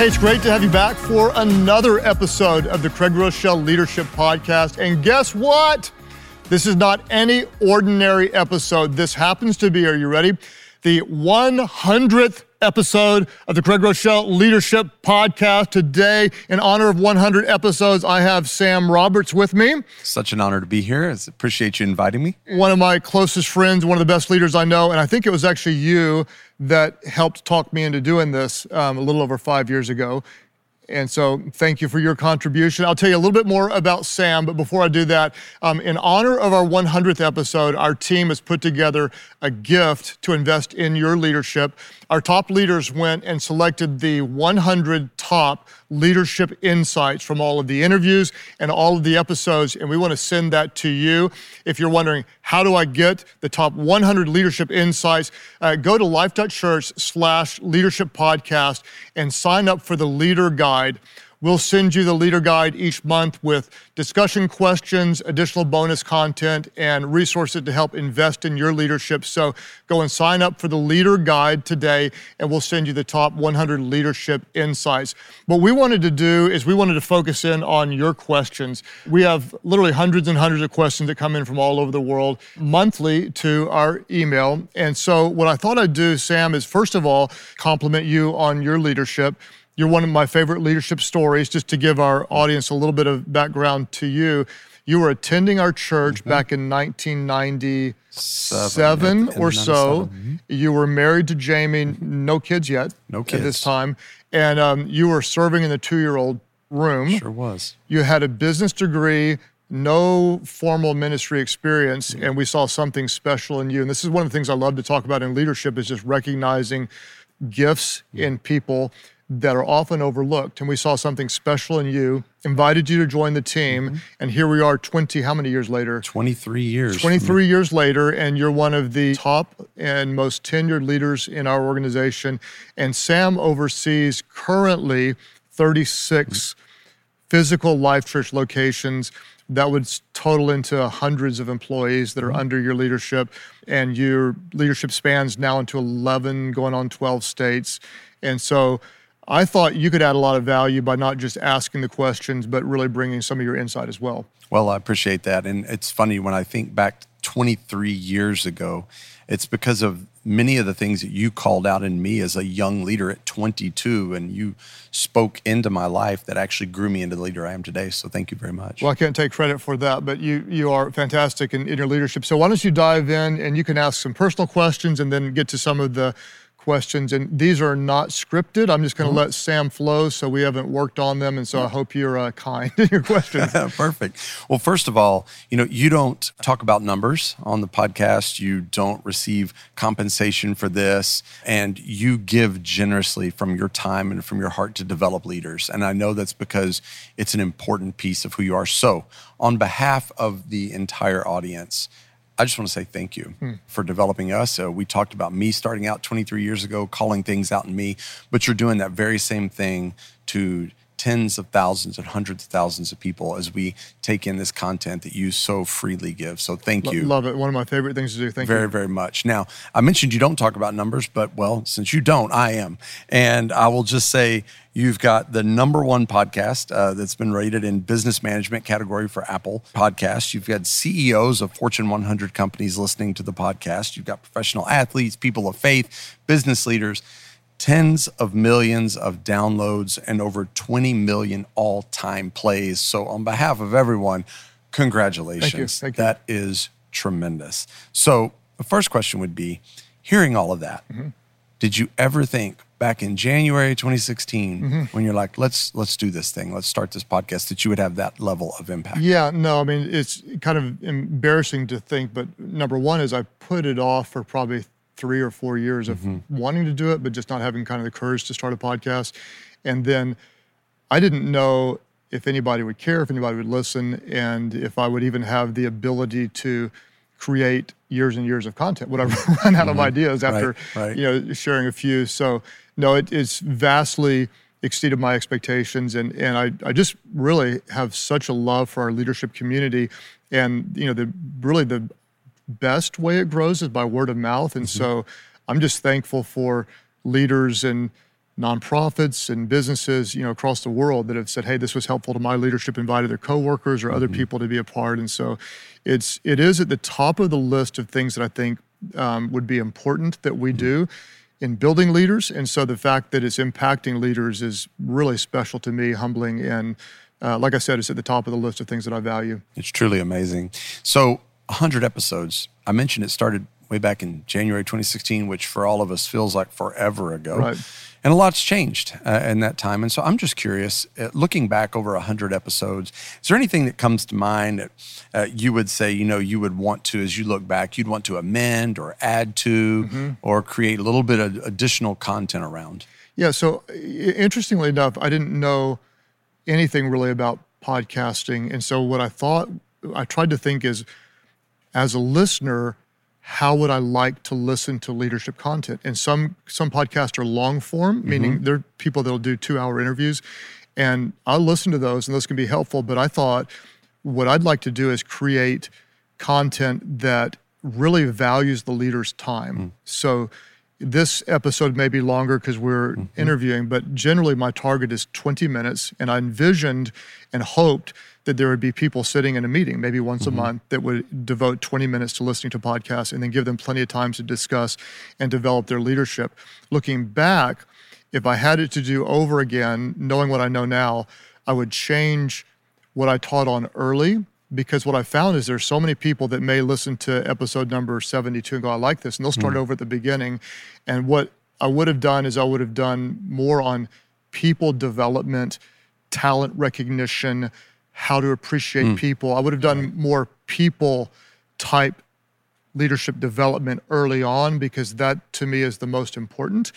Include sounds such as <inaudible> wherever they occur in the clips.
Hey, it's great to have you back for another episode of the Craig Groeschel Leadership Podcast. And guess what? This is not any ordinary episode. This happens to be, are you ready? The 100th episode of the Craig Groeschel Leadership Podcast. Today, in honor of 100 episodes, I have Sam Roberts with me. Such an honor to be here. I appreciate you inviting me. One of my closest friends, one of the best leaders I know, and I think it was actually you that helped talk me into doing this um, a little over five years ago. And so, thank you for your contribution. I'll tell you a little bit more about Sam, but before I do that, um, in honor of our 100th episode, our team has put together a gift to invest in your leadership. Our top leaders went and selected the 100 top leadership insights from all of the interviews and all of the episodes, and we want to send that to you. If you're wondering, how do I get the top 100 leadership insights? Uh, go to life.church slash leadership podcast and sign up for the leader guide. We'll send you the leader guide each month with discussion questions, additional bonus content, and resources to help invest in your leadership. So go and sign up for the leader guide today, and we'll send you the top 100 leadership insights. What we wanted to do is we wanted to focus in on your questions. We have literally hundreds and hundreds of questions that come in from all over the world monthly to our email. And so what I thought I'd do, Sam, is first of all, compliment you on your leadership. You're one of my favorite leadership stories. Just to give our audience a little bit of background to you, you were attending our church mm-hmm. back in 1997 Seven, or so. Mm-hmm. You were married to Jamie, no kids yet. No kids. At this time. And um, you were serving in the two year old room. Sure was. You had a business degree, no formal ministry experience, mm-hmm. and we saw something special in you. And this is one of the things I love to talk about in leadership is just recognizing gifts in people that are often overlooked. And we saw something special in you, invited you to join the team, mm-hmm. and here we are 20, how many years later? 23 years. 23 years later, and you're one of the top and most tenured leaders in our organization. And Sam oversees currently 36 mm-hmm. physical Life Church locations that would total into hundreds of employees that are mm-hmm. under your leadership. And your leadership spans now into 11, going on 12 states. And so I thought you could add a lot of value by not just asking the questions, but really bringing some of your insight as well. Well, I appreciate that. And it's funny when I think back 23 years ago, it's because of many of the things that you called out in me as a young leader at 22 and you spoke into my life that actually grew me into the leader I am today. So thank you very much. Well, I can't take credit for that, but you you are fantastic in, in your leadership. So why don't you dive in and you can ask some personal questions and then get to some of the questions. And these are not scripted. I'm just going to mm-hmm. let Sam flow. So we haven't worked on them. And so I hope you're uh, kind in your questions. <laughs> Perfect. Well, first of all, you know, you don't talk about numbers on the podcast. You don't receive compensation for this. And you give generously from your time and from your heart to develop leaders. And I know that's because it's an important piece of who you are. So, on behalf of the entire audience, I just want to say thank you hmm. for developing us. Uh, we talked about me starting out 23 years ago, calling things out in me, but you're doing that very same thing to tens of thousands and hundreds of thousands of people as we take in this content that you so freely give. So thank you. Love it. One of my favorite things to do. Thank very, you. Very, very much. Now, I mentioned you don't talk about numbers, but well, since you don't, I am. And I will just say you've got the number one podcast uh, that's been rated in business management category for Apple Podcasts. You've got CEOs of Fortune 100 companies listening to the podcast. You've got professional athletes, people of faith, business leaders tens of millions of downloads and over 20 million all time plays. So, on behalf of everyone, congratulations. Thank you. Thank you. That is tremendous. So, the first question would be hearing all of that, mm-hmm. did you ever think back in January 2016 mm-hmm. when you're like let's let's do this thing let's start this podcast that you would have that level of impact yeah no i mean it's kind of embarrassing to think but number one is i put it off for probably three or four years of mm-hmm. wanting to do it, but just not having kind of the courage to start a podcast. And then I didn't know if anybody would care, if anybody would listen, and if I would even have the ability to create years and years of content. Would <laughs> I run out mm-hmm. of ideas after right, right. you know sharing a few? So no, it, it's vastly exceeded my expectations, and and I I just really have such a love for our leadership community, and you know the really the best way it grows is by word of mouth. And mm-hmm. so I'm just thankful for leaders and nonprofits and businesses, you know, across the world that have said, "Hey, this was helpful to my leadership," invited their coworkers or other Mm-hmm. people to be a part, and so it's it is at the top of the list of things that I think um, would be important that we do in building leaders, and so the fact that it's impacting leaders is really special to me, humbling, and uh, like I said, it's at the top of the list of things that I value. It's truly amazing. So, 100 episodes. I mentioned it started way back in January 2016, which for all of us feels like forever ago. Right. And a lot's changed uh, in that time. And so I'm just curious, uh, looking back over 100 episodes, is there anything that comes to mind that uh, you would say, you know, you would want to, as you look back, you'd want to amend or add to or create a little bit of additional content around? Yeah. So interestingly enough, I didn't know anything really about podcasting. And so what I thought, I tried to think is as a listener, how would I like to listen to leadership content? And some some podcasts are long form, mm-hmm. meaning they're people that'll do two hour interviews. And I'll listen to those and those can be helpful. But I thought what I'd like to do is create content that really values the leader's time. Mm. So this episode may be longer because we're mm-hmm. interviewing, but generally my target is 20 minutes. And I envisioned and hoped that there would be people sitting in a meeting, maybe once a mm-hmm. month, that would devote 20 minutes to listening to podcasts and then give them plenty of time to discuss and develop their leadership. Looking back, if I had it to do over again, knowing what I know now, I would change what I taught on early because what I found is there's so many people that may listen to episode number 72 and go, I like this, and they'll start mm. over at the beginning. And what I would have done is I would have done more on people development, talent recognition, how to appreciate people. I would have done more people type leadership development early on because that to me is the most important.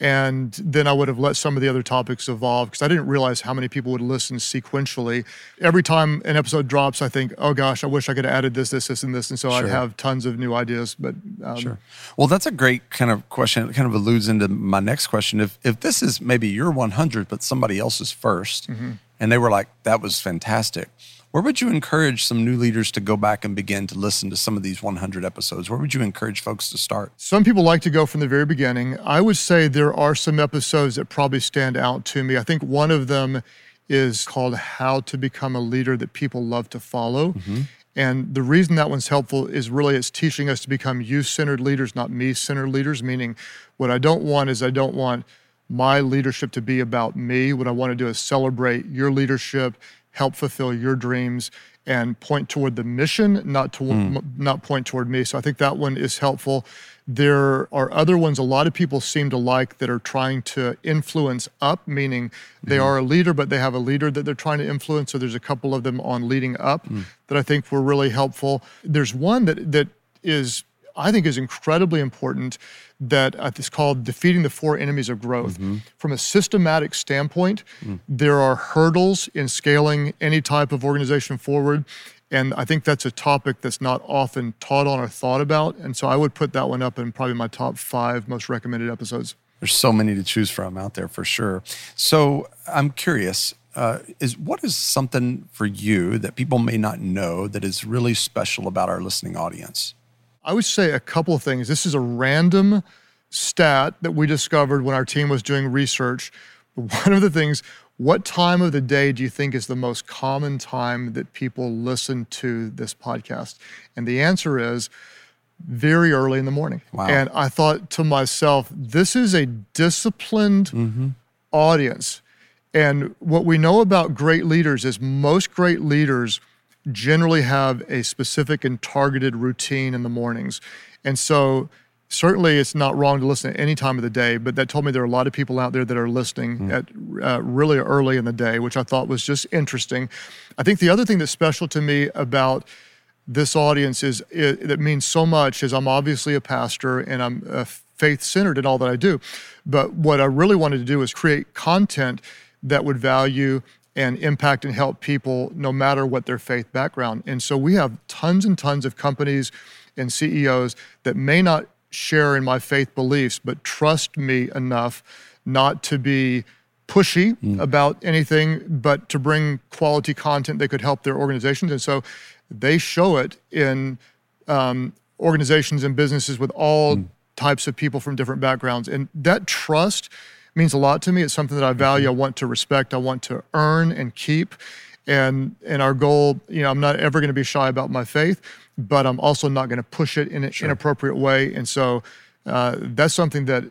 And then I would have let some of the other topics evolve because I didn't realize how many people would listen sequentially. Every time an episode drops, I think, oh gosh, I wish I could have added this, this, this, and this. And so I'd have tons of new ideas. But um, Sure. Well, that's a great kind of question. It kind of alludes into my next question. If if this is maybe your 100, but somebody else's 1st and they were like, "That was fantastic," where would you encourage some new leaders to go back and begin to listen to some of these 100 episodes? Where would you encourage folks to start? Some people like to go from the very beginning. I would say there are some episodes that probably stand out to me. I think one of them is called How to Become a Leader That People Love to Follow. Mm-hmm. And the reason that one's helpful is really it's teaching us to become you centered leaders, not me centered leaders. Meaning, what I don't want is I don't want my leadership to be about me. What I want to do is celebrate your leadership, help fulfill your dreams, and point toward the mission, not to hmm. m- not point toward me. So I think that one is helpful. There are other ones a lot of people seem to like that are trying to influence up, meaning they hmm. are a leader, but they have a leader that they're trying to influence. So there's a couple of them on leading up hmm. that I think were really helpful. There's one that that is I think is incredibly important that uh, it's called defeating the four enemies of growth. From a systematic standpoint, there are hurdles in scaling any type of organization forward. And I think that's a topic that's not often taught on or thought about. And so I would put that one up in probably my top five most recommended episodes. There's so many to choose from out there for sure. So I'm curious. Uh, is what is something for you that people may not know that is really special about our listening audience? I would say a couple of things. This is a random stat that we discovered when our team was doing research. One of the things, what time of the day do you think is the most common time that people listen to this podcast? And the answer is very early in the morning. Wow. And I thought to myself, this is a disciplined mm-hmm. audience. And what we know about great leaders is most great leaders generally have a specific and targeted routine in the mornings. And so certainly it's not wrong to listen at any time of the day, but that told me there are a lot of people out there that are listening at uh, really early in the day, which I thought was just interesting. I think the other thing that's special to me about this audience is it, that means so much is I'm obviously a pastor and I'm uh, faith centered in all that I do. But what I really wanted to do is create content that would value and impact and help people no matter what their faith background. And so we have tons and tons of companies and CEOs that may not share in my faith beliefs, but trust me enough not to be pushy about anything, but to bring quality content that could help their organizations. And so they show it in um, organizations and businesses with all types of people from different backgrounds. And that trust means a lot to me. It's something that I value. I want to respect. I want to earn and keep. And and our goal, you know, I'm not ever going to be shy about my faith, but I'm also not going to push it in an Sure. inappropriate way. And so uh, that's something that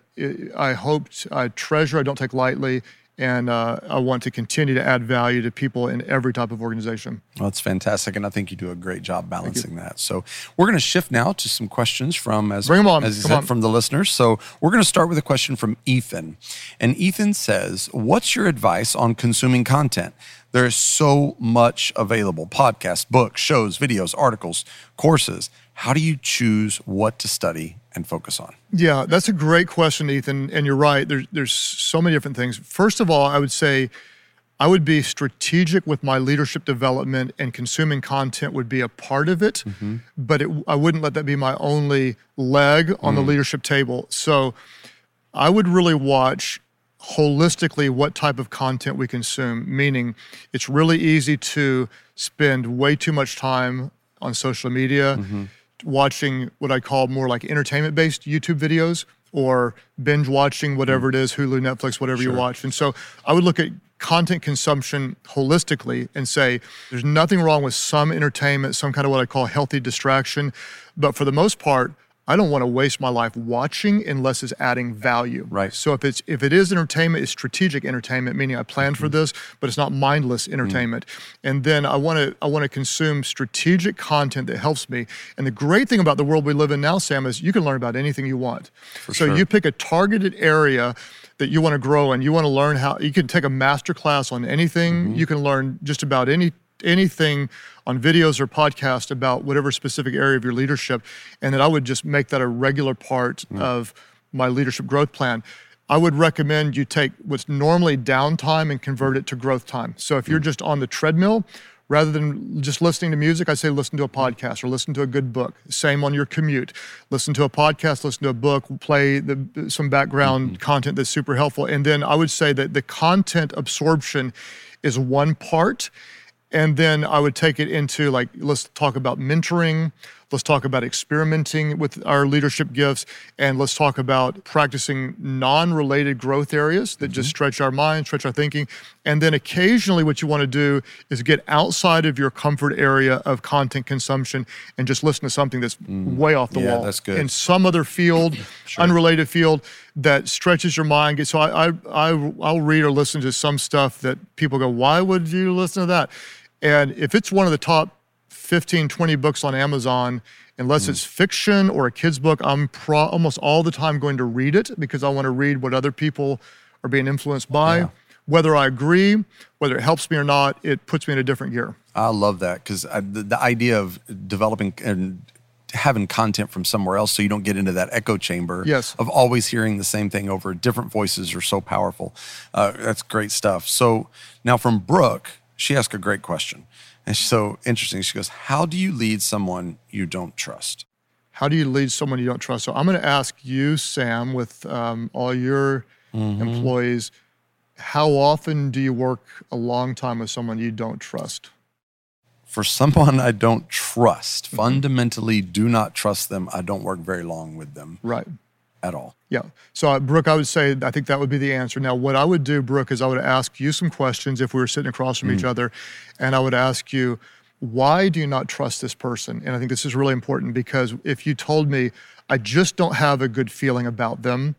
I hoped I treasure. I don't take lightly. And uh, I want to continue to add value to people in every type of organization. Well, that's fantastic, and I think you do a great job balancing that. So we're going to shift now to some questions from as Bring 'em on. as you said, from the listeners. So we're going to start with a question from Ethan, and Ethan says, "What's your advice on consuming content? There is so much available: podcasts, books, shows, videos, articles, courses. How do you choose what to study and focus on?" Yeah, that's a great question, Ethan. And you're right. There's there's so many different things. First of all, I would say I would be strategic with my leadership development, and consuming content would be a part of it. Mm-hmm. But it, I wouldn't let that be my only leg on the mm. leadership table. So I would really watch holistically what type of content we consume, meaning it's really easy to spend way too much time on social media mm-hmm. Watching what I call more like entertainment based YouTube videos or binge watching whatever hmm. it is, Hulu, Netflix, whatever you watch. And so I would look at content consumption holistically and say there's nothing wrong with some entertainment, some kind of what I call healthy distraction. But for the most part, I don't want to waste my life watching unless it's adding value. Right. So if it's if it is entertainment, it's strategic entertainment, meaning I planned for mm-hmm. this, but it's not mindless mm-hmm. entertainment. And then I want to I want to consume strategic content that helps me. And the great thing about the world we live in now, Sam, is you can learn about anything you want. so sure. you pick a targeted area that you want to grow in. You want to learn how you can take a master class on anything. Mm-hmm. You can learn just about any anything on videos or podcast about whatever specific area of your leadership and that I would just make that a regular part of my leadership growth plan. I would recommend you take what's normally downtime and convert it to growth time. So if you're just on the treadmill, rather than just listening to music, I say listen to a podcast or listen to a good book. Same on your commute. Listen to a podcast, listen to a book, play the, some background mm-hmm. content that's super helpful. And then I would say that the content absorption is one part. And then I would take it into like, let's talk about mentoring. Let's talk about experimenting with our leadership gifts. And let's talk about practicing non related growth areas that just mm-hmm. stretch our mind, stretch our thinking. And then occasionally, what you want to do is get outside of your comfort area of content consumption and just listen to something that's mm. way off the Yeah, wall. that's good. In some other field, <clears throat> unrelated field that stretches your mind. So I, I, I, I'll read or listen to some stuff that people go, why would you listen to that? And if it's one of the top 15, 20 books on Amazon, unless it's fiction or a kid's book, I'm pro- almost all the time going to read it because I want to read what other people are being influenced by. Yeah. Whether I agree, whether it helps me or not, it puts me in a different gear. I love that because the, the idea of developing and having content from somewhere else so you don't get into that echo chamber Yes. of always hearing the same thing over different voices are so powerful. Uh, that's great stuff. So now from Brooke, she asked a great question. And she's so interesting. She goes, How do you lead someone you don't trust? How do you lead someone you don't trust? So I'm going to ask you, Sam, with um, all your employees, how often do you work a long time with someone you don't trust? For someone I don't trust, fundamentally do not trust them, I don't work very long with them Right. At all. Yeah. So, uh, Brooke, I would say I think that would be the answer. Now, what I would do, Brooke, is I would ask you some questions if we were sitting across from each other, and I would ask you, why do you not trust this person? And I think this is really important because if you told me, I just don't have a good feeling about them,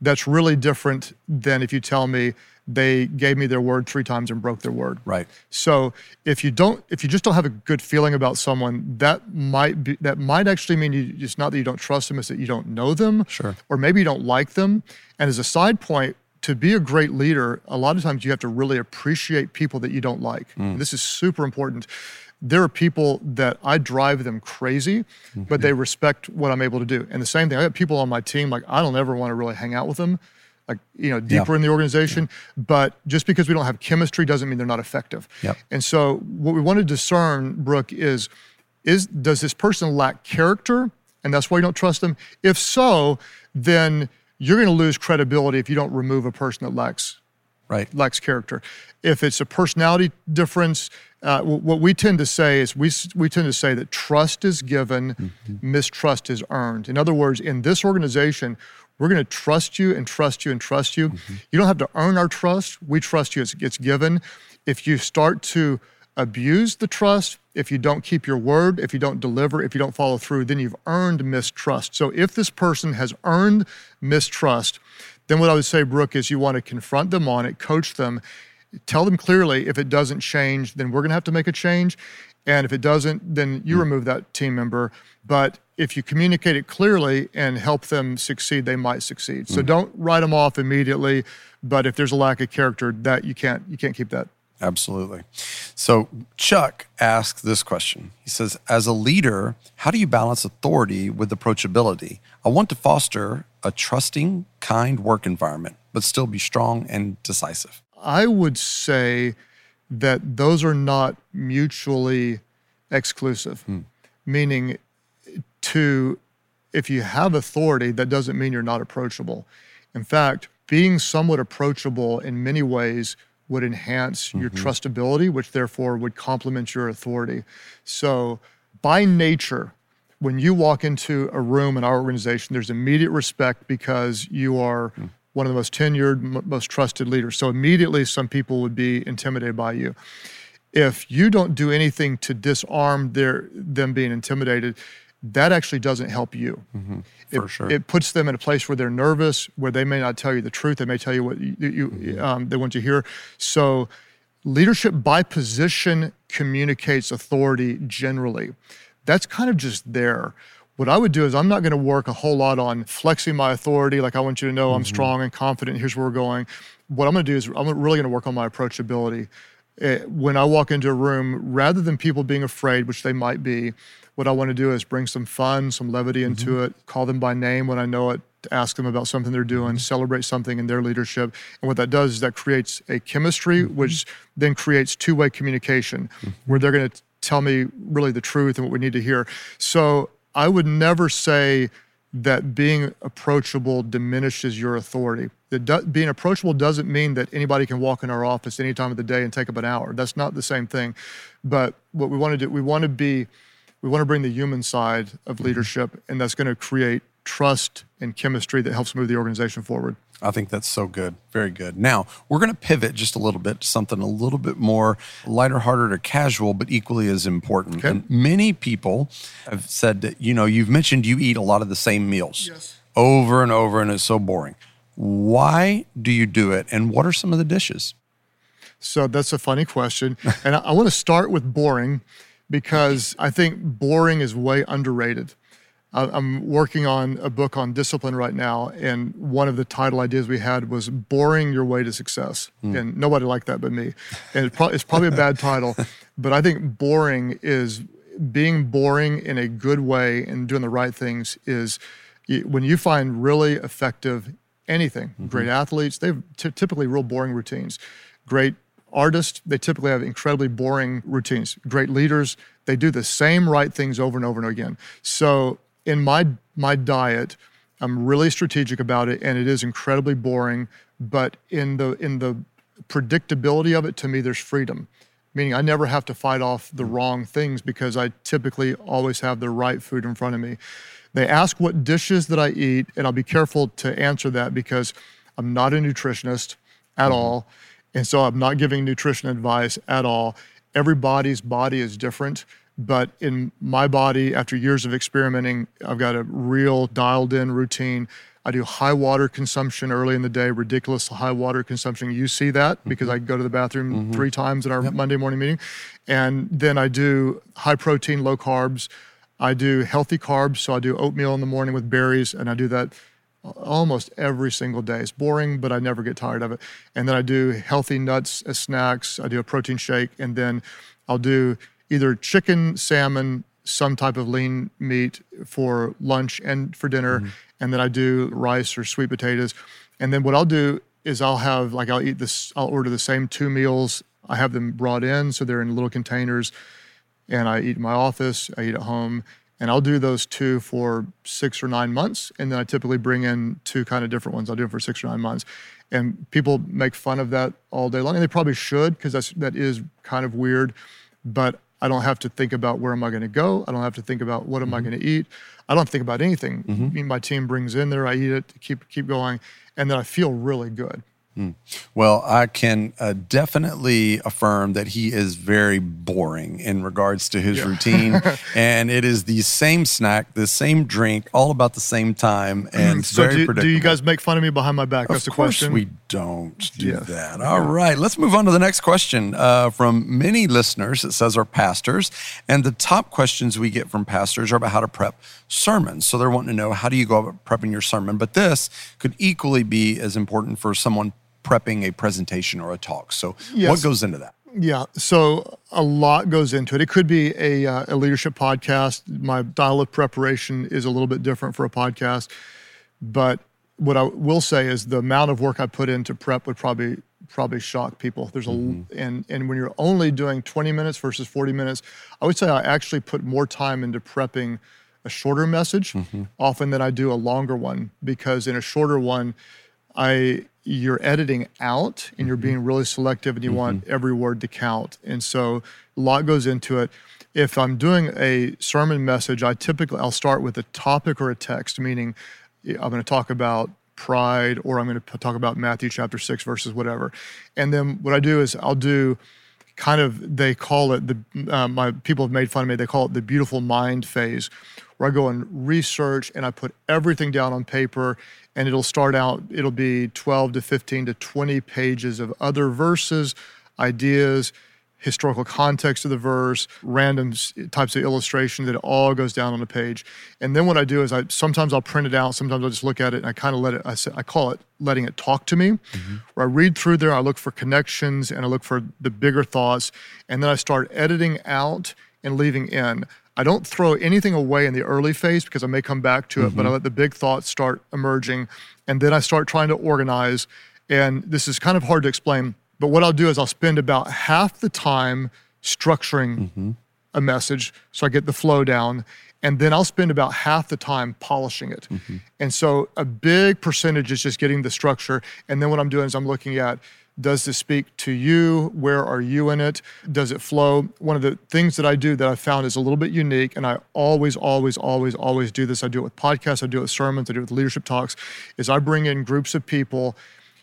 that's really different than if you tell me they gave me their word three times and broke their word. Right. So if you don't, if you just don't have a good feeling about someone, that might be that might actually mean you. It's not that you don't trust them; it's that you don't know them, Sure. or maybe you don't like them. And as a side point, to be a great leader, a lot of times you have to really appreciate people that you don't like. Mm. This is super important. There are people that I drive them crazy, mm-hmm. but they respect what I'm able to do. And the same thing, I got people on my team like I don't ever want to really hang out with them, like you know, deeper in the organization. But just because we don't have chemistry doesn't mean they're not effective. Yep. And so what we want to discern, Brooke, is is does this person lack character and that's why you don't trust them? If so, then you're going to lose credibility if you don't remove a person that lacks Right. lacks character. If it's a personality difference, uh, what we tend to say is we, we tend to say that trust is given, mistrust is earned. In other words, in this organization, We're going to trust you and trust you and trust you. Mm-hmm. You don't have to earn our trust. We trust you It's, it gets given. If you start to abuse the trust, if you don't keep your word, if you don't deliver, if you don't follow through, then you've earned mistrust. So if this person has earned mistrust, then what I would say, Brooke, is you want to confront them on it, coach them, tell them clearly if it doesn't change, then we're going to have to make a change. And if it doesn't, then you mm. remove that team member. But if you communicate it clearly and help them succeed, they might succeed. So mm. don't write them off immediately. But if there's a lack of character, that you can't you can't keep that. Absolutely. So Chuck asks this question. He says, as a leader, how do you balance authority with approachability? I want to foster a trusting, kind work environment, but still be strong and decisive. I would say that those are not mutually exclusive, hmm. meaning to if you have authority, that doesn't mean you're not approachable. In fact, being somewhat approachable in many ways would enhance mm-hmm. your trustability, which therefore would complement your authority. So, by nature, when you walk into a room in our organization, there's immediate respect because you are mm one of the most tenured, m- most trusted leaders. So immediately, some people would be intimidated by you. If you don't do anything to disarm their them being intimidated, that actually doesn't help you. Mm-hmm. For it, sure. It puts them in a place where they're nervous, where they may not tell you the truth. They may tell you what you, you mm-hmm. um, they want to hear. So, leadership by position communicates authority generally. That's kind of just there. What I would do is I'm not going to work a whole lot on flexing my authority. Like I want you to know mm-hmm. I'm strong and confident. Here's where we're going. What I'm going to do is I'm really going to work on my approachability. Eh, when I walk into a room, rather than people being afraid, which they might be, what I want to do is bring some fun, some levity into mm-hmm. it, call them by name when I know it, ask them about something they're doing, mm-hmm. celebrate something in their leadership. And what that does is that creates a chemistry, mm-hmm. which then creates two way communication mm-hmm. where they're going to tell me really the truth and what we need to hear. So I would never say that being approachable diminishes your authority. Do, being approachable doesn't mean that anybody can walk in our office any time of the day and take up an hour. That's not the same thing. But what we want to do, we want to be, we want to bring the human side of mm-hmm. leadership, and that's going to create trust and chemistry that helps move the organization forward. I think that's so good. Very good. Now, we're going to pivot just a little bit to something a little bit more lighter hearted or casual, but equally as important. Okay. And many people have said that, you know, you've mentioned you eat a lot of the same meals yes. over and over, and it's so boring. Why do you do it? And what are some of the dishes? So that's a funny question. and I, I want to start with boring because I think boring is way underrated. I'm working on a book on discipline right now, and one of the title ideas we had was "Boring Your Way to Success," mm. and nobody liked that but me. And it's probably a bad <laughs> title, but I think boring is being boring in a good way and doing the right things is when you find really effective anything. Mm-hmm. Great athletes, they have t- typically real boring routines. Great artists, they typically have incredibly boring routines. Great leaders, they do the same right things over and over and again. So in my my diet, I'm really strategic about it, and it is incredibly boring. But in the in the predictability of it, to me, there's freedom. Meaning, I never have to fight off the wrong things because I typically always have the right food in front of me. They ask what dishes that I eat, and I'll be careful to answer that because I'm not a nutritionist at mm-hmm. all. And so I'm not giving nutrition advice at all. Everybody's body is different. But in my body, after years of experimenting, I've got a real dialed in routine. I do high water consumption early in the day, ridiculous high water consumption. You see that mm-hmm. because I go to the bathroom mm-hmm. three times in our yep. Monday morning meeting. And then I do high protein, low carbs. I do healthy carbs. So I do oatmeal in the morning with berries, and I do that almost every single day. It's boring, but I never get tired of it. And then I do healthy nuts as snacks. I do a protein shake, and then I'll do either chicken, salmon, some type of lean meat for lunch and for dinner. Mm-hmm. And then I do rice or sweet potatoes. And then what I'll do is I'll have, like, I'll eat this, I'll order the same two meals. I have them brought in. So they're in little containers. And I eat in my office, I eat at home. And I'll do those two for six or nine months. And then I typically bring in two kind of different ones. I'll do it for six or nine months. And people make fun of that all day long. And they probably should, because that's that is kind of weird. But I don't have to think about where am I going to go. I don't have to think about what am I Mm-hmm. going to eat. I don't think about anything. Me- My team brings in there, I eat it, keep keep going, and then I feel really good. Well, I can uh, definitely affirm that he is very boring in regards to his routine. <laughs> and it is the same snack, the same drink, all about the same time. And it's So very do, do you guys make fun of me behind my back? That's Of the course, question. we don't do Yeah. that. All right, let's move on to the next question uh, from many listeners. It says, "Are pastors?" And the top questions we get from pastors are about how to prep sermons. So they're wanting to know how do you go about prepping your sermon. But this could equally be as important for someone prepping a presentation or a talk. So what goes into that? Yeah, so a lot goes into it. It could be a, uh, a leadership podcast. My style of preparation is a little bit different for a podcast, but what I will say is the amount of work I put into prep would probably probably shock people. There's a and and when you're only doing 20 minutes versus 40 minutes, I would say I actually put more time into prepping a shorter message often than I do a longer one because in a shorter one, I you're editing out and you're being really selective and you want every word to count. And so a lot goes into it. If I'm doing a sermon message, I typically I'll start with a topic or a text, meaning I'm going to talk about pride or I'm going to talk about Matthew chapter 6 verses whatever. And then what I do is I'll do kind of they call it the uh, my people have made fun of me they call it the beautiful mind phase where i go and research and i put everything down on paper and it'll start out it'll be 12 to 15 to 20 pages of other verses ideas historical context of the verse random types of illustrations that it all goes down on a page. And then what i do is i sometimes i'll print it out sometimes i'll just look at it and i kind of let it I, say, I call it letting it talk to me. Mm-hmm. Where i read through there i look for connections and i look for the bigger thoughts and then i start editing out and leaving in i don't throw anything away in the early phase because i may come back to it but i mm-hmm. let the big thoughts start emerging and then i start trying to organize and this is kind of hard to explain but what i'll do is i'll spend about half the time structuring mm-hmm. a message so I get the flow down. And then I'll spend about half the time polishing it. Mm-hmm. And so a big percentage is just getting the structure. And then what I'm doing is I'm looking at does this speak to you? Where are you in it? Does it flow? One of the things that I do that I found is a little bit unique, and I always, always, always, always do this. I do it with podcasts, I do it with sermons, I do it with leadership talks, is I bring in groups of people,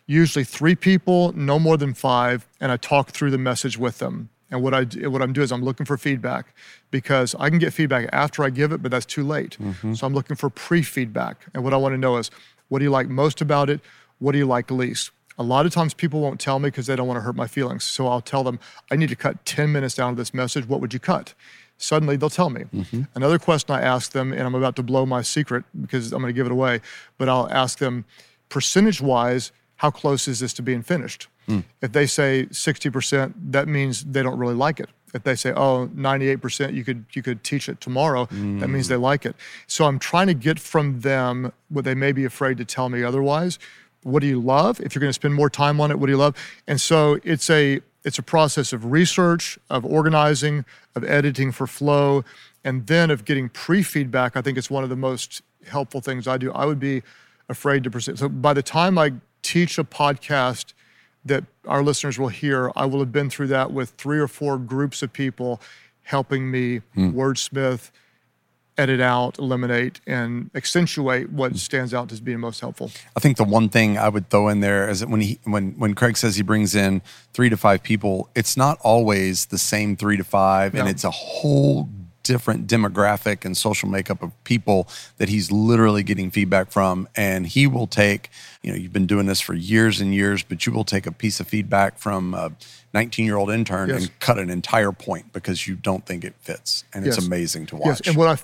usually three people, no more than five, and I talk through the message with them. And what I do- what I'm doing is I'm looking for feedback because I can get feedback after I give it, but that's too late. Mm-hmm. So I'm looking for pre-feedback. And what I want to know is what do you like most about it? What do you like least? A lot of times people won't tell me because they don't want to hurt my feelings. So I'll tell them, I need to cut 10 minutes down to this message. What would you cut? Suddenly they'll tell me. Mm-hmm. Another question I ask them, and I'm about to blow my secret because I'm going to give it away, but I'll ask them, percentage wise, how close is this to being finished? Hmm. If they say 60%, that means they don't really like it. If they say, oh, 98%, you could you could teach it tomorrow, that means they mm. like it. So I'm trying to get from them what they may be afraid to tell me otherwise. What do you love? If you're going to spend more time on it, what do you love? And so it's a it's a process of research, of organizing, of editing for flow, and then of getting pre-feedback. I think it's one of the most helpful things I do. I would be afraid to present. So by the time I teach a podcast that our listeners will hear, I will have been through that with three or four groups of people helping me hmm. wordsmith, edit out, eliminate, and accentuate what mm. stands out as being most helpful. I think the one thing I would throw in there is that when he when when Craig says he brings in three to five people, it's not always the same three to five, and it's a whole different demographic and social makeup of people that he's literally getting feedback from. And he will take, you know, you've been doing this for years and years, but you will take a piece of feedback from a 19 year old intern Yes. and cut an entire point because you don't think it fits. And it's amazing to watch. Yes, and what I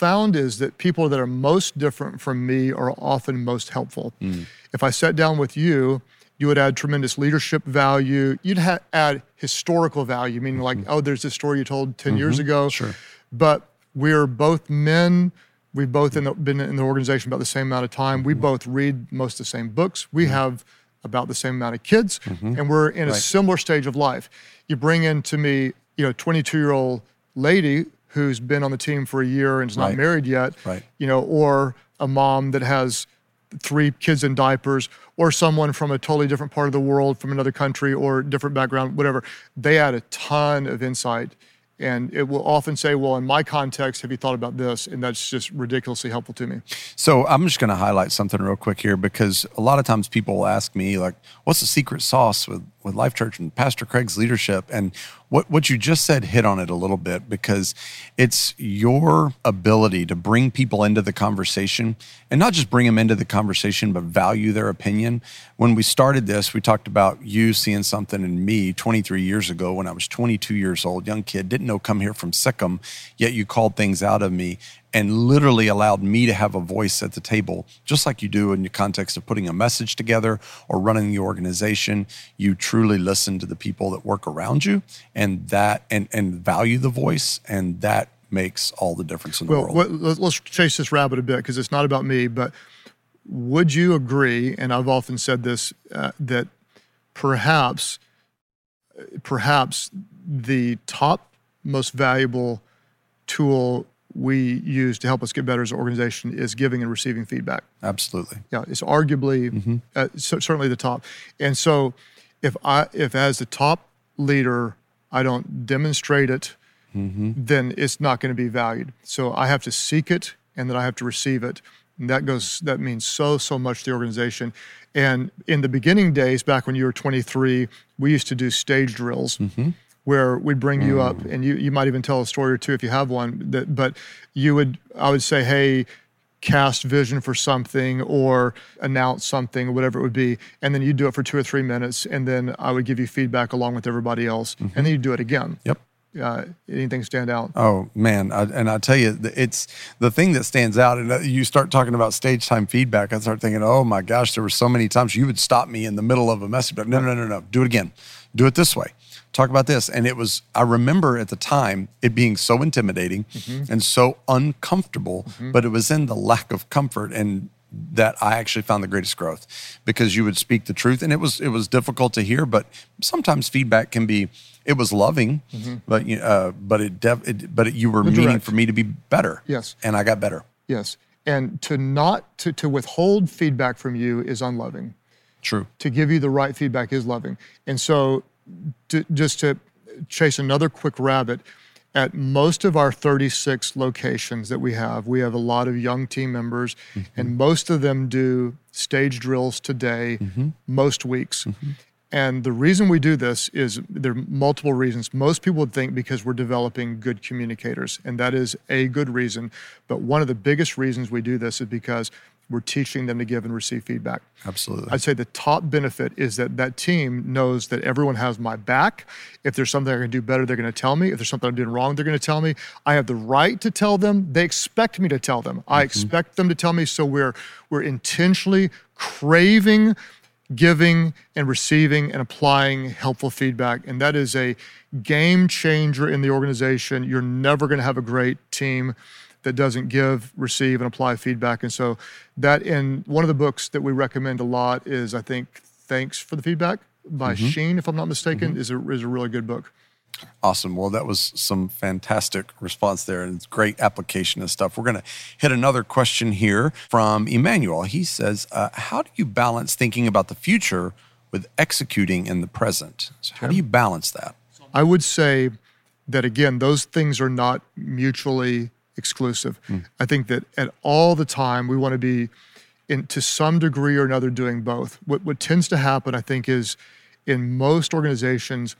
found is that people that are most different from me are often most helpful. Mm. If I sat down with you, you would add tremendous leadership value. You'd ha- add historical value, meaning like, mm-hmm. oh, there's this story you told 10 years mm-hmm. ago. Sure. But we're both men. We've both in the, been in the organization about the same amount of time. We mm-hmm. both read most of the same books. We have about the same amount of kids, and we're in a similar stage of life. You bring in to me, you know, 22 year old lady who's been on the team for a year and is not married yet, Right. you know, or a mom that has three kids in diapers, or someone from a totally different part of the world, from another country or different background, whatever. They add a ton of insight And it will often say, well, in my context, have you thought about this? And that's just ridiculously helpful to me. So I'm just going to highlight something real quick here because a lot of times people will ask me, like, what's the secret sauce with, with Life Church and Pastor Craig's leadership? And what, what you just said hit on it a little bit because it's your ability to bring people into the conversation and not just bring them into the conversation, but value their opinion. When we started this, we talked about you seeing something in me 23 years ago when I was 22 years old, young kid, didn't know come here from sic 'em, yet you called things out of me and literally allowed me to have a voice at the table, just like you do in the context of putting a message together or running the organization. You truly listen to the people that work around you and that and and value the voice and that makes all the difference in the well, world. Well, let's chase this rabbit a bit because it's not about me, but would you agree, and I've often said this, uh, that perhaps perhaps the top most valuable tool we use to help us get better as an organization is giving and receiving feedback. Absolutely. Yeah, it's arguably mm-hmm. uh, certainly the top. And so, if I if as the top leader I don't demonstrate it, mm-hmm. then it's not going to be valued. So I have to seek it, and then I have to receive it. And that goes that means so so much to the organization. And in the beginning days, back when you were 23, we used to do stage drills. Mm-hmm where we'd bring you up mm. and you, you might even tell a story or two if you have one that but you would i would say hey cast vision for something or announce something or whatever it would be and then you'd do it for two or three minutes and then i would give you feedback along with everybody else mm-hmm. and then you'd do it again yep uh, anything stand out? Oh man, I, and I tell you, it's the thing that stands out. And uh, you start talking about stage time feedback. I start thinking, oh my gosh, there were so many times you would stop me in the middle of a message. But no, no, no, no, do it again. Do it this way talk about this. And it was, I remember at the time it being so intimidating mm-hmm. and so uncomfortable, mm-hmm. but it was in the lack of comfort and that I actually found the greatest growth because you would speak the truth. And it was it was difficult to hear but sometimes feedback can be it was loving mm-hmm. but uh, but it, def, it but it, you were meaning for me to be better. Yes. And I got better. Yes. And to not to to withhold feedback from you is unloving. True. To give you the right feedback is loving. And so to, just to chase another quick rabbit, at most of our 36 locations that we have, we have a lot of young team members, mm-hmm. and most of them do stage drills today, mm-hmm. most weeks. Mm-hmm. And the reason we do this is there are multiple reasons. Most people would think because we're developing good communicators, and that is a good reason. But one of the biggest reasons we do this is because we're teaching them to give and receive feedback. Absolutely. I'd say the top benefit is that that team knows that everyone has my back. If there's something I can do better, they're going to tell me. If there's something I'm doing wrong, they're going to tell me. I have the right to tell them. They expect me to tell them. Mm-hmm. I expect them to tell me. So we're we're intentionally craving giving and receiving and applying helpful feedback. And that is a game changer in the organization. You're never going to have a great team that doesn't give, receive, and apply feedback. And so that in one of the books that we recommend a lot is I think Thanks for the Feedback by mm-hmm. Sheen, if I'm not mistaken, mm-hmm. is a is a really good book. Awesome. Well, that was some fantastic response there and great application and stuff. We're going to hit another question here from Emmanuel. He says, uh, How do you balance thinking about the future with executing in the present? So how do you balance that? I would say that, again, those things are not mutually exclusive. Mm. I think that at all the time we want to be in to some degree or another doing both. What what tends to happen, I think, is in most organizations,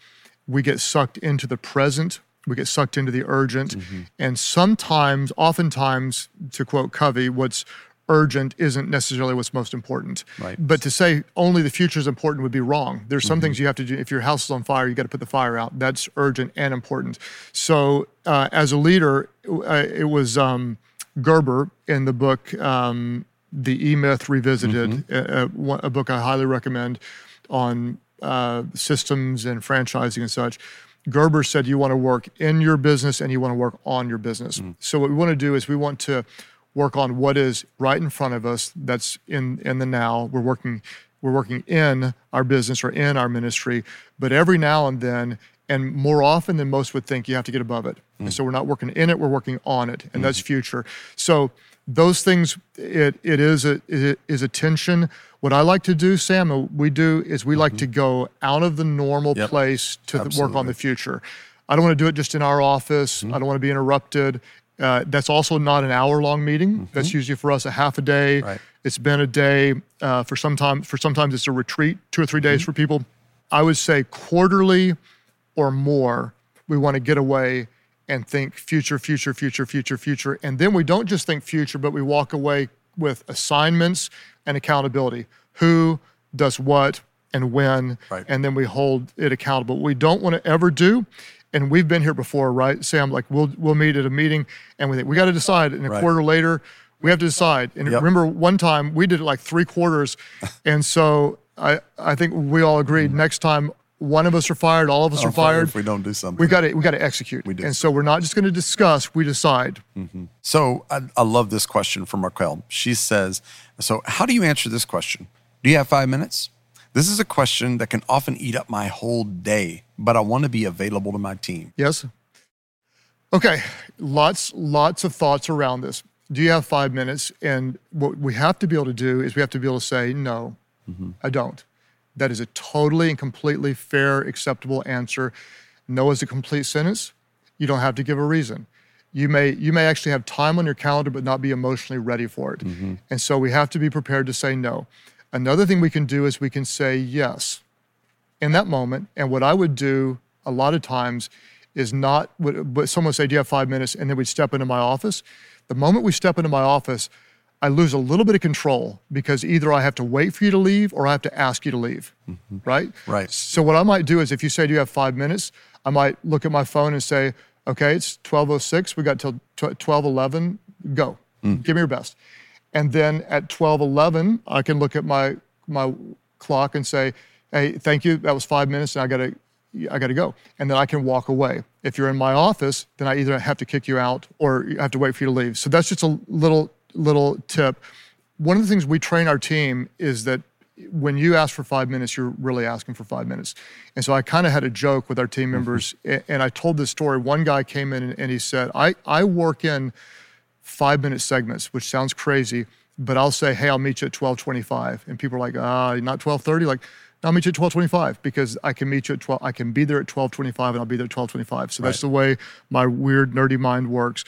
we get sucked into the present, we get sucked into the urgent, mm-hmm. and sometimes, oftentimes, to quote Covey, what's urgent isn't necessarily what's most important. Right. But to say only the future is important would be wrong. There's some mm-hmm. things you have to do. If your house is on fire, you got to put the fire out. That's urgent and important. So uh, as a leader, uh, it was um, Gerber in the book um, The E Myth Revisited, mm-hmm. a, a, book I highly recommend on uh, systems and franchising and such. Gerber said you want to work in your business and you want to work on your business. Mm. So what we want to do is we want to work on what is right in front of us that's in in the now we're working we're working in our business or in our ministry but every now and then and more often than most would think you have to get above it mm. and so we're not working in it we're working on it and mm. that's future so those things it it is a it is a tension what i like to do sam we do is we mm-hmm. like to go out of the normal yep. place to work on the future I don't want to do it just in our office. I don't want to be interrupted. Uh, that's also not an hour-long meeting. That's usually for us a half a day. Right. It's been a day. Uh, for sometimes, for sometimes it's a retreat, two or three days for people. I would say quarterly or more. We want to get away and think future, future, future, future, future, and then we don't just think future, but we walk away with assignments and accountability. Who does what and when, Right. and then we hold it accountable. What we don't want to ever do, and we've been here before, right? Sam, like we'll we'll meet at a meeting and we think we got to decide, and a Right. quarter later we have to decide. And Yep. remember, one time we did it like three quarters, <laughs> and so I I think we all agreed mm-hmm. next time one of us are fired, all of us are fired. if we don't do something. We got to we got to execute. We do. And so we're not just going to discuss. We decide. Mm-hmm. So I, I love this question from Raquel. She says, So, how do you answer this question? Do you have five minutes? This is a question that can often eat up my whole day, but I want to be available to my team. Yes. Okay. Lots lots of thoughts around this. Do you have five minutes? And what we have to be able to do is we have to be able to say no. Mm-hmm. I don't. That is a totally and completely fair, acceptable answer. No is a complete sentence. You don't have to give a reason. You may you may actually have time on your calendar but not be emotionally ready for it. Mm-hmm. And so we have to be prepared to say no. Another thing we can do is we can say yes in that moment. And what I would do a lot of times is not, what- but someone would say, Do you have five minutes? And then we'd step into my office. The moment we step into my office, I lose a little bit of control because either I have to wait for you to leave or I have to ask you to leave, mm-hmm. right? Right. So what I might do is if you say, Do you have five minutes? I might look at my phone and say, Okay, it's 1206. We got till 1211. Go. Mm. Give me your best. And then at 1211, I can look at my my clock and say, "Hey, thank you. That was five minutes, and I gotta I gotta go." And then I can walk away. If you're in my office, then I either have to kick you out or I have to wait for you to leave. So that's just a little little tip. One of the things we train our team is that when you ask for five minutes, you're really asking for five minutes. And so I kind of had a joke with our team mm-hmm. members, a- and I told this story. One guy came in and, and he said, I, I work in five minute segments, which sounds crazy, but I'll say, hey, I'll meet you at 1225. And people are like, ah, not 1230? Like, no, I'll meet you at 1225 because I can meet you at 12, I can be there at 1225 and I'll be there at 1225. So that's Right. the way my weird, nerdy mind works.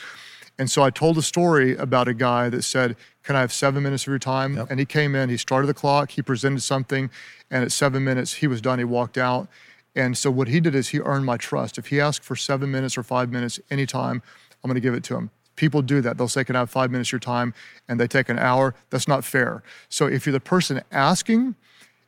And so I told a story about a guy that said, Can I have seven minutes of your time? And he came in, he started the clock, he presented something, and at seven minutes, he was done. He walked out. And so what he did is he earned my trust. If he asked for seven minutes or five minutes anytime, I'm going to give it to him. People do that. They'll say, Can I have five minutes of your time? And they take an hour. That's not fair. So if you're the person asking,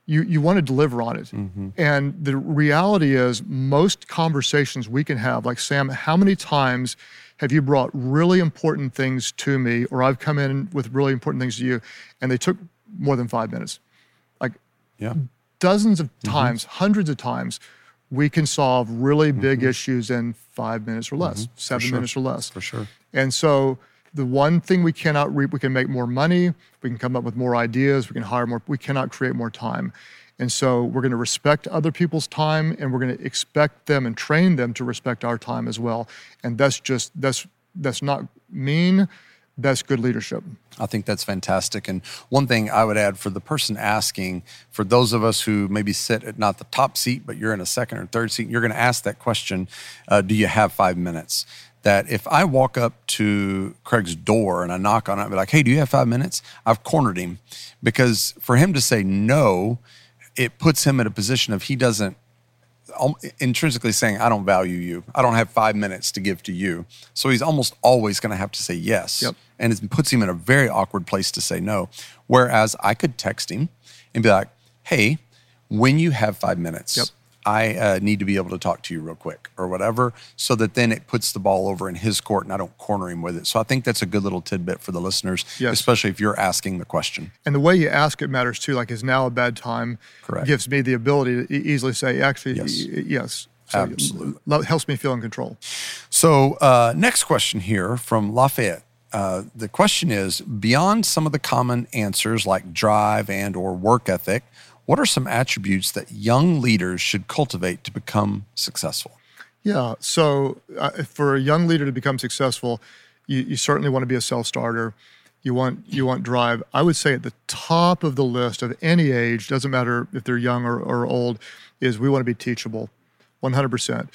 you, you want to deliver on it. Mm-hmm. And the reality is, most conversations we can have, like Sam, how many times have you brought really important things to me, or I've come in with really important things to you, and they took more than five minutes? Like Yeah. dozens of mm-hmm. times, hundreds of times, we can solve really mm-hmm. big issues in five minutes or less, mm-hmm. seven sure. minutes or less. For sure. And so the one thing we cannot reap, we can make more money, we can come up with more ideas, we can hire more, we cannot create more time. And so we're going to respect other people's time and we're going to expect them and train them to respect our time as well. And that's just that's that's not mean, that's good leadership. I think that's fantastic. And one thing I would add for the person asking, for those of us who maybe sit at not the top seat, but you're in a second or third seat, you're going to ask that question uh, Do you have five minutes? That if I walk up to Craig's door and I knock on it, I'd be like, Hey, do you have five minutes? I've cornered him because for him to say no, it puts him in a position of he doesn't intrinsically saying, I don't value you. I don't have five minutes to give to you. So he's almost always going to have to say yes. Yep. And it puts him in a very awkward place to say no. Whereas I could text him and be like, hey, when you have five minutes, Yep. I uh, need to be able to talk to you real quick or whatever, so that then it puts the ball over in his court and I don't corner him with it. So I think that's a good little tidbit for the listeners, Yes. especially if you're asking the question. And the way you ask it matters too. Like, is now a bad time? Correct. Gives me the ability to easily say, actually, Yes. yes. So Absolutely. helps me feel in control. So, uh, next question here from Lafayette. Uh, the question is: Beyond some of the common answers like drive and or work ethic, what are some attributes that young leaders should cultivate to become successful? Yeah. So uh, for a young leader to become successful, you, you certainly want to be a self-starter. You want you want drive. I would say at the top of the list of any age, doesn't matter if they're young or, or old, is we want to be teachable, 100%.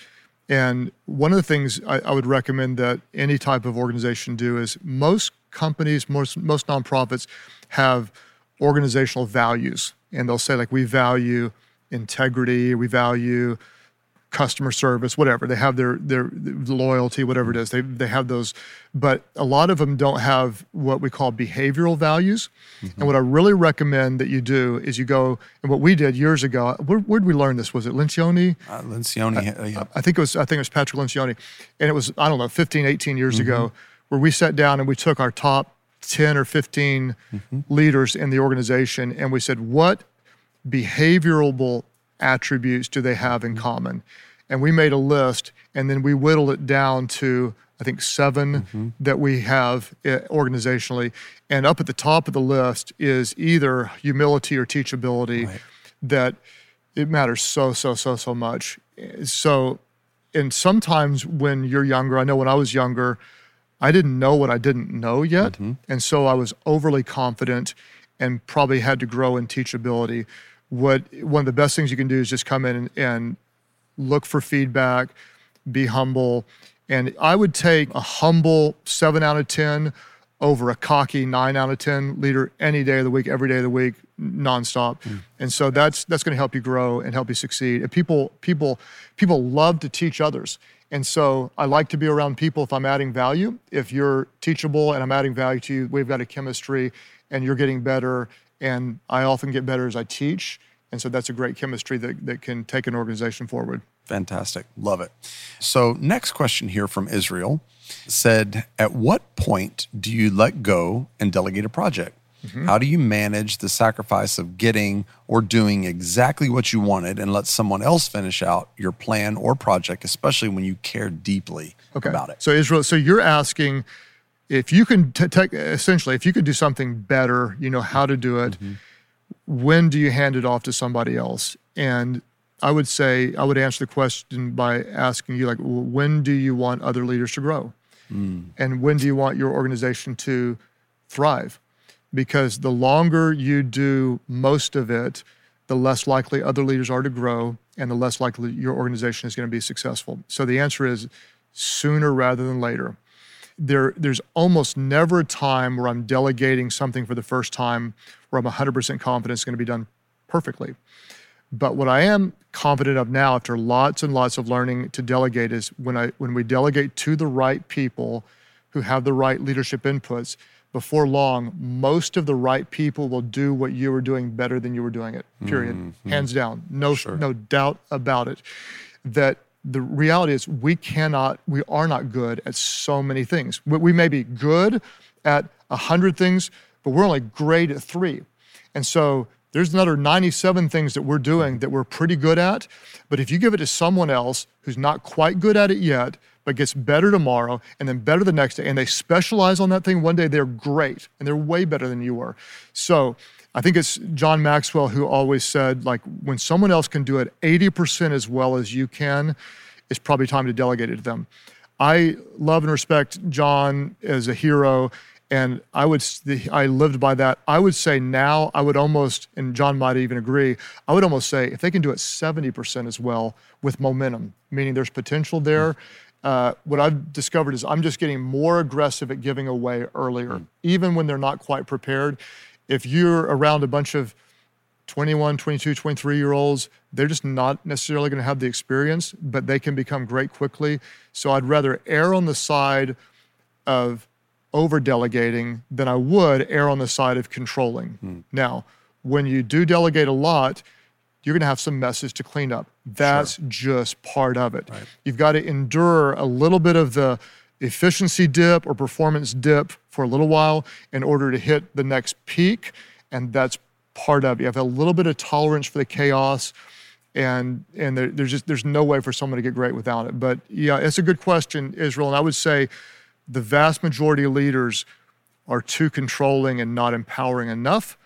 And one of the things I, I would recommend that any type of organization do is most companies, most most nonprofits have organizational values, and they'll say like we value integrity, we value customer service, whatever. They have their their loyalty, whatever it is. They they have those, but a lot of them don't have what we call behavioral values. Mm-hmm. And what I really recommend that you do is you go and what we did years ago. Where, where did we learn this? Was it Lencioni? Uh, Lencioni. I, yeah. I think it was. I think it was Patrick Lencioni, and it was I don't know 15, 18 years mm-hmm. ago where we sat down and we took our top 10 or 15 mm-hmm. leaders in the organization and we said what behavioral attributes do they have in common? And we made a list and then we whittled it down to, I think, 7 mm-hmm. that we have eh, organizationally. And up at the top of the list is either humility or teachability right. that it matters so, so, so, so much. So, and sometimes when you're younger, I know when I was younger, I didn't know what I didn't know yet. Mm-hmm. And so I was overly confident and probably had to grow in teachability what one of the best things you can do is just come in and, and look for feedback, be humble. And I would take a humble seven out of 10 over a cocky nine out of 10 leader any day of the week, every day of the week, nonstop. Mm. And so that's, that's going to help you grow and help you succeed. And people, people, people love to teach others. And so I like to be around people if I'm adding value. If you're teachable and I'm adding value to you, we've got a chemistry and you're getting better and I often get better as I teach. And so that's a great chemistry that, that can take an organization forward. Fantastic. Love it. So, next question here from Israel said, At what point do you let go and delegate a project? Mm-hmm. How do you manage the sacrifice of getting or doing exactly what you wanted and let someone else finish out your plan or project, especially when you care deeply okay. about it? So, Israel, so you're asking if you can t- take essentially if you could do something better you know how to do it mm-hmm. when do you hand it off to somebody else and i would say i would answer the question by asking you like well, when do you want other leaders to grow mm. and when do you want your organization to thrive because the longer you do most of it the less likely other leaders are to grow and the less likely your organization is going to be successful so the answer is sooner rather than later there, there's almost never a time where I'm delegating something for the first time where I'm 100% confident it's going to be done perfectly. But what I am confident of now, after lots and lots of learning to delegate, is when I when we delegate to the right people who have the right leadership inputs. Before long, most of the right people will do what you were doing better than you were doing it. Period, mm-hmm. hands down, no sure. no doubt about it. That the reality is we cannot, we are not good at so many things. We may be good at a hundred things, but we're only great at three. And so there's another 97 things that we're doing that we're pretty good at. But if you give it to someone else who's not quite good at it yet, but gets better tomorrow and then better the next day, and they specialize on that thing, one day they're great and they're way better than you are. So I think it's John Maxwell who always said, like, when someone else can do it 80% as well as you can, it's probably time to delegate it to them. I love and respect John as a hero, and I would I lived by that. I would say now I would almost, and John might even agree. I would almost say if they can do it 70% as well with momentum, meaning there's potential there. Uh, what I've discovered is I'm just getting more aggressive at giving away earlier, mm. even when they're not quite prepared if you're around a bunch of 21, 22, 23 year olds, they're just not necessarily going to have the experience, but they can become great quickly. So I'd rather err on the side of over delegating than I would err on the side of controlling. Hmm. Now, when you do delegate a lot, you're going to have some messes to clean up. That's sure. just part of it. Right. You've got to endure a little bit of the efficiency dip or performance dip for a little while in order to hit the next peak. And that's part of it. You have a little bit of tolerance for the chaos. And and there, there's just there's no way for someone to get great without it. But yeah, it's a good question, Israel. And I would say the vast majority of leaders are too controlling and not empowering enough.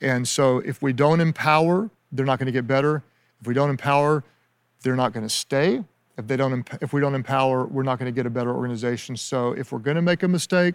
And so if we don't empower, they're not going to get better. If we don't empower, they're not going to stay. If they don't, if we don't empower, we're not going to get a better organization. So if we're going to make a mistake,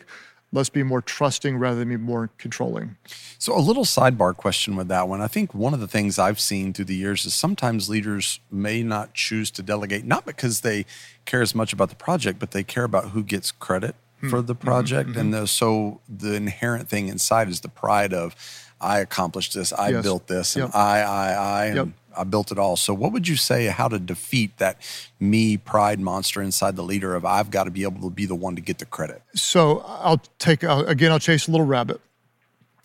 let's be more trusting rather than be more controlling. So, a little sidebar question with that one. I think one of the things I've seen through the years is sometimes leaders may not choose to delegate, not because they care as much about the project, but they care about who gets credit hmm. for the project. Mm-hmm. And the, so, the inherent thing inside is the pride of, I accomplished this, I yes. built this, and yep. I, I, I. And, yep I built it all. So, what would you say how to defeat that me pride monster inside the leader of I've got to be able to be the one to get the credit? So, I'll take again. I'll chase a little rabbit.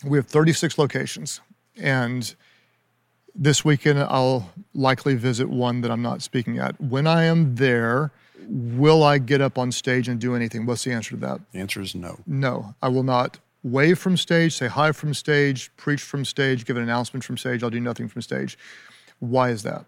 We have 36 locations, and this weekend I'll likely visit one that I'm not speaking at. When I am there, will I get up on stage and do anything? What's the answer to that? The answer is no. No, I will not wave from stage, say hi from stage, preach from stage, give an announcement from stage. I'll do nothing from stage. Why is that?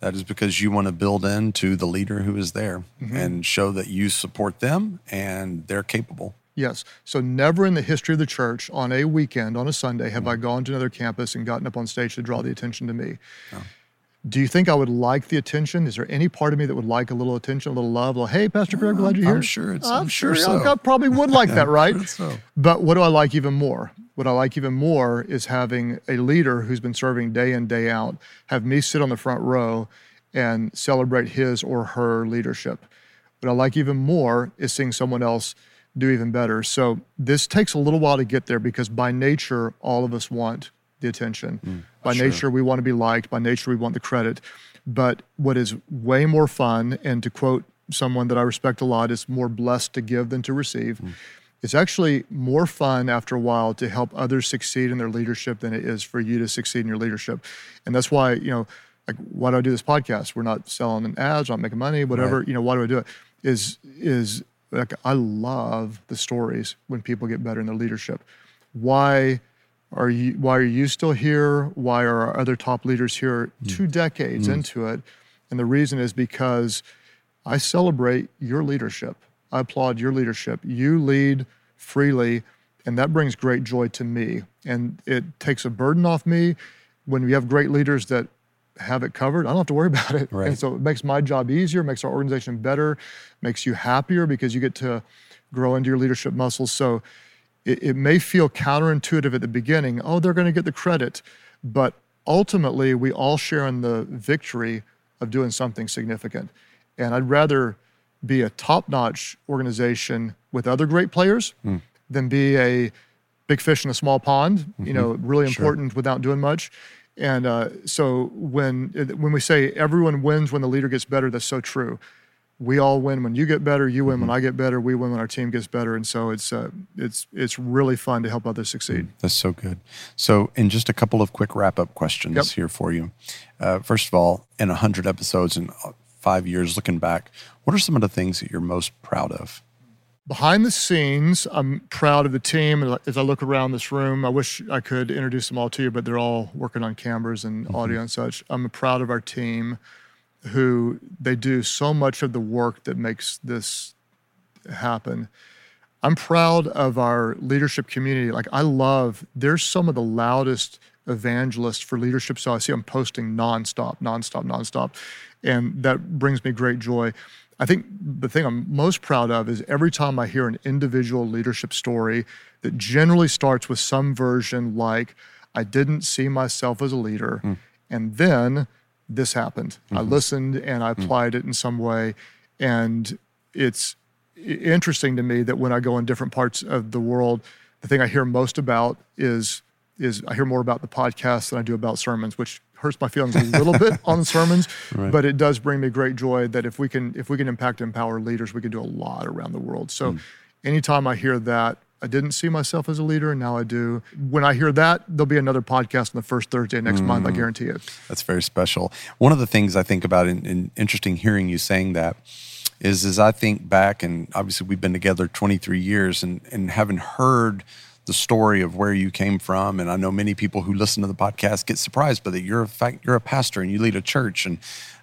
That is because you want to build into the leader who is there mm-hmm. and show that you support them and they're capable. Yes. So never in the history of the church on a weekend, on a Sunday, have mm-hmm. I gone to another campus and gotten up on stage to draw the attention to me. No. Do you think I would like the attention? Is there any part of me that would like a little attention, a little love? Well, hey, Pastor Craig, glad you're here. I'm sure it's. I'm, I'm sure, sure so. I probably would like that, <laughs> right? so. But what do I like even more? What I like even more is having a leader who's been serving day in, day out, have me sit on the front row and celebrate his or her leadership. What I like even more is seeing someone else do even better. So this takes a little while to get there because by nature, all of us want the attention. Mm, By sure. nature, we want to be liked. By nature, we want the credit. But what is way more fun, and to quote someone that I respect a lot, is more blessed to give than to receive. Mm. It's actually more fun after a while to help others succeed in their leadership than it is for you to succeed in your leadership. And that's why, you know, like why do I do this podcast? We're not selling ads, we're not making money, whatever. Right. You know, why do I do it? Is is like I love the stories when people get better in their leadership. Why are you, why are you still here? Why are our other top leaders here mm. two decades mm. into it? And the reason is because I celebrate your leadership. I applaud your leadership. You lead freely, and that brings great joy to me. And it takes a burden off me when we have great leaders that have it covered. I don't have to worry <laughs> about it. Right. And so it makes my job easier, makes our organization better, makes you happier because you get to grow into your leadership muscles. So it, it may feel counterintuitive at the beginning. Oh, they're going to get the credit. But ultimately, we all share in the victory of doing something significant. And I'd rather be a top notch organization with other great players mm. than be a big fish in a small pond, mm-hmm. you know, really important sure. without doing much. And uh, so when when we say everyone wins when the leader gets better, that's so true we all win when you get better, you win mm-hmm. when I get better, we win when our team gets better, and so it's uh, it's it's really fun to help others succeed. Mm, that's so good. So, in just a couple of quick wrap up questions yep. here for you. Uh, first of all, in hundred episodes and five years, looking back, what are some of the things that you're most proud of? Behind the scenes, I'm proud of the team. As I look around this room, I wish I could introduce them all to you, but they're all working on cameras and mm-hmm. audio and such. I'm proud of our team who they do so much of the work that makes this happen. I'm proud of our leadership community. Like I love, there's some of the loudest evangelists for leadership. So I see them posting nonstop, nonstop, nonstop. And that brings me great joy. I think the thing I'm most proud of is every time I hear an individual leadership story that generally starts with some version like, I didn't see myself as a leader. Mm. And then this happened. Mm-hmm. I listened and I mm. applied mm-hmm. it in some way. And it's interesting to me that when I go in different parts of the world, the thing I hear most about is is I hear more about the podcast than I do about sermons, which hurts my feelings a little bit <laughs> on the sermons, right. but it does bring me great joy that if we can if we can impact empower leaders, we can do a lot around the world. So mm. anytime I hear that, I didn't see myself as a leader, and now I do. When I hear that, there'll be another podcast on the first Thursday next mm, month. I mm. guarantee it. That's very special. One of the things I think about, and interesting hearing you saying that, is as I think back, and obviously we've been together 23 years, and and having heard the story of where you came from, and I know many people who listen to the podcast get surprised by that. You're a fact, you're a pastor, and you lead a church, and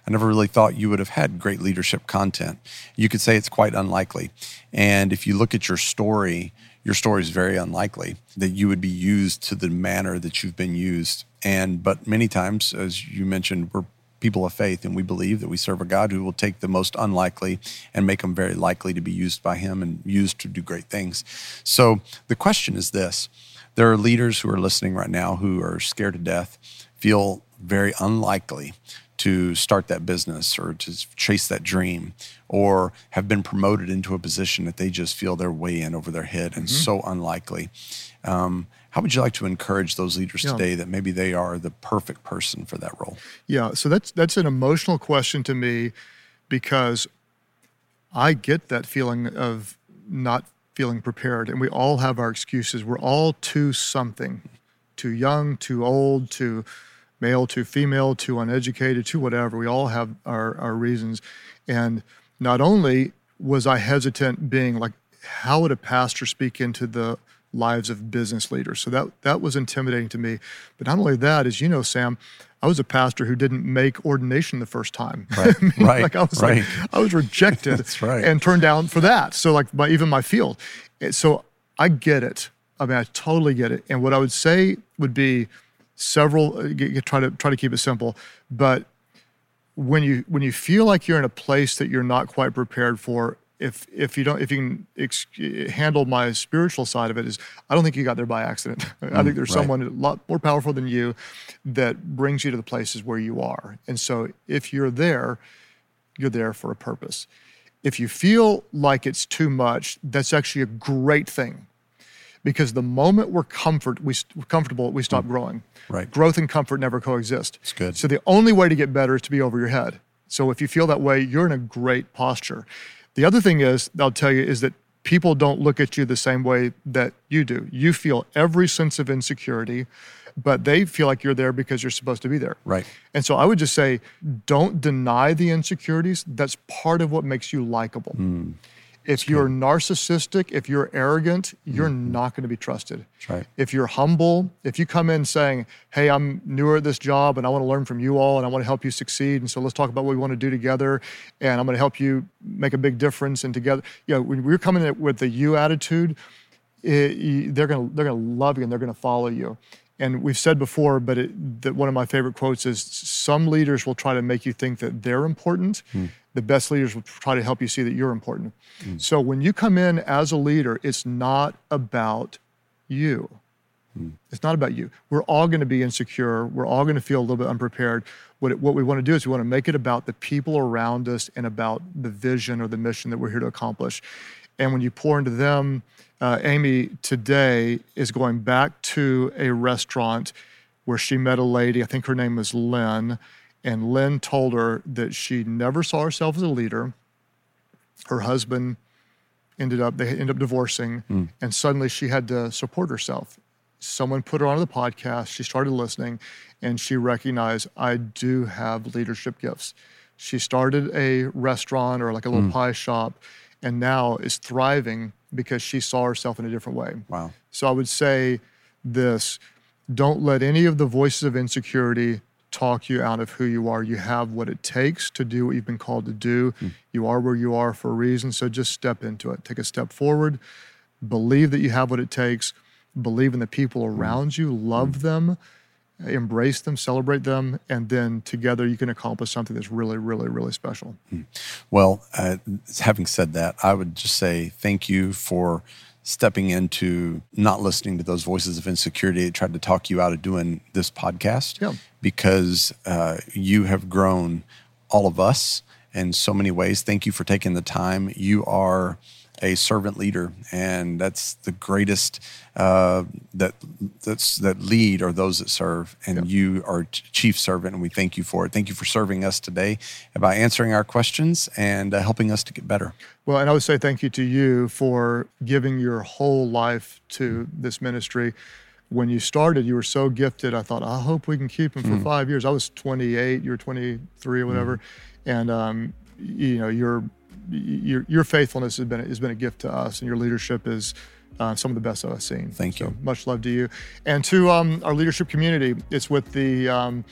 I never really thought you would have had great leadership content. You could say it's quite unlikely, and if you look at your story your story is very unlikely that you would be used to the manner that you've been used. And but many times, as you mentioned, we're people of faith, and we believe that we serve a God who will take the most unlikely and make them very likely to be used by Him and used to do great things. So the question is this there are leaders who are listening right now who are scared to death, feel very unlikely to start that business or to chase that dream or have been promoted into a position that they just feel they're way in over their head and mm-hmm. so unlikely. Um, how would you like to encourage those leaders yeah. today that maybe they are the perfect person for that role? Yeah, so that's that's an emotional question to me because I get that feeling of not feeling prepared and we all have our excuses. We're all too something. Too young, too old, too male, to female, to uneducated, to whatever. We all have our, our reasons. And not only was I hesitant being like, how would a pastor speak into the lives of business leaders. So that that was intimidating to me. But not only that, as you know, Sam, I was a pastor who didn't make ordination the first time. <laughs> <laughs> Right. I mean, right. Like I was right. like I was rejected <laughs> right. and turned down for that. So like by even my field. So I get it. I mean, I totally get it. And what I would say would be several. Uh, try to try to keep it simple, but when you when you feel like you're in a place that you're not quite prepared for, if if you don't if you can ex- handle my spiritual side of it is I don't think you got there by accident. Mm, <laughs> I think there's right. someone a lot more powerful than you that brings you to the places where you are. And so if you're there, you're there for a purpose. If you feel like it's too much, that's actually a great thing. Because the moment we're comfort, we, we're comfortable, we stop mm. growing. Right. Growth and comfort never coexist. It's good. So the only way to get better is to be over your head. So if you feel that way, you're in a great posture. The other thing is, I'll tell you, is that people don't look at you the same way that you do. You feel every sense of insecurity, but they feel like you're there because you're supposed to be there. Right. And so I would just say, don't deny the insecurities. That's part of what makes you likable. Mm. If you're narcissistic, if you're arrogant, you're mm-hmm. not going to be trusted. That's right. If you're humble, if you come in saying, "Hey, I'm newer at this job and I want to learn from you all and I want to help you succeed, and so let's talk about what we want to do together, and I'm going to help you make a big difference and together." You know, when we're coming in with the you attitude, it, they're going to they're going to love you and they're going to follow you. And we've said before, but it, that one of my favorite quotes is some leaders will try to make you think that they're important. Mm. The best leaders will try to help you see that you're important. Mm. So when you come in as a leader, it's not about you. Mm. It's not about you. We're all going to be insecure. We're all going to feel a little bit unprepared. What, it, what we want to do is we want to make it about the people around us and about the vision or the mission that we're here to accomplish. And when you pour into them, uh, Amy today is going back to a restaurant where she met a lady, I think her name was Lynn, and Lynn told her that she never saw herself as a leader. Her husband ended up, they ended up divorcing, mm. and suddenly she had to support herself. Someone put her onto the podcast, she started listening, and she recognized, I do have leadership gifts. She started a restaurant or like a little mm. pie shop and now is thriving because she saw herself in a different way. Wow. So I would say this don't let any of the voices of insecurity talk you out of who you are. You have what it takes to do what you've been called to do. Mm. You are where you are for a reason. So just step into it. Take a step forward. Believe that you have what it takes. Believe in the people hmm. around mm. you. Love mm. them embrace them, celebrate them, and then together you can accomplish something that's really, really, really special. Hmm. Well, uh, having said that, I would just say thank you for stepping into not listening to those voices of insecurity that tried to talk you out of doing this podcast yeah. because uh, you have grown all of us in so many ways. Thank you for taking the time. You are a servant leader, and that's the greatest uh, that that's that lead are those that serve, and yep. you are chief servant, and we thank you for it. Thank you for serving us today by answering our questions and uh, helping us to get better. Well, and I would say thank you to you for giving your whole life to this ministry. When you started, you were so gifted. I thought, I hope we can keep him for mm. five years. I was 28, you were 23 or whatever, mm. and um, you know, you're your, your faithfulness has been, has been a gift to us, and your leadership is uh, some of the best I've seen. Thank you. much love to you. And to um, our leadership community, it's with the um,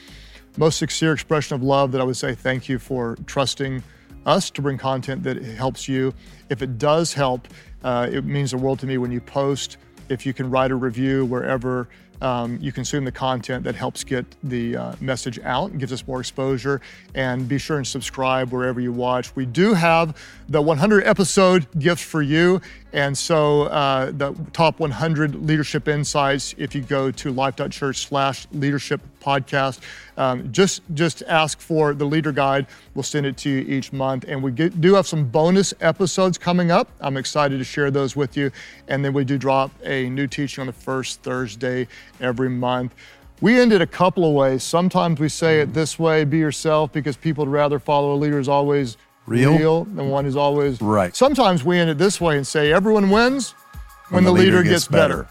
most sincere expression of love that I would say thank you for trusting us to bring content that helps you. If it does help, uh, it means the world to me when you post. If you can write a review wherever um, you consume the content that helps get the uh, message out, gives us more exposure, and be sure and subscribe wherever you watch. We do have the 100 episode gift for you, and so uh, the top 100 leadership insights. If you go to life.church/slash leadership podcast, um, just just ask for the leader guide. We'll send it to you each month, and we get, do have some bonus episodes coming up. I'm excited to share those with you, and then we do drop a new teaching on the first Thursday every month. We end it a couple of ways. Sometimes we say it this way be yourself because people would rather follow a leader who's always Real. real than one is always Right. Sometimes we end it this way and say everyone wins when, the, leader, gets, better.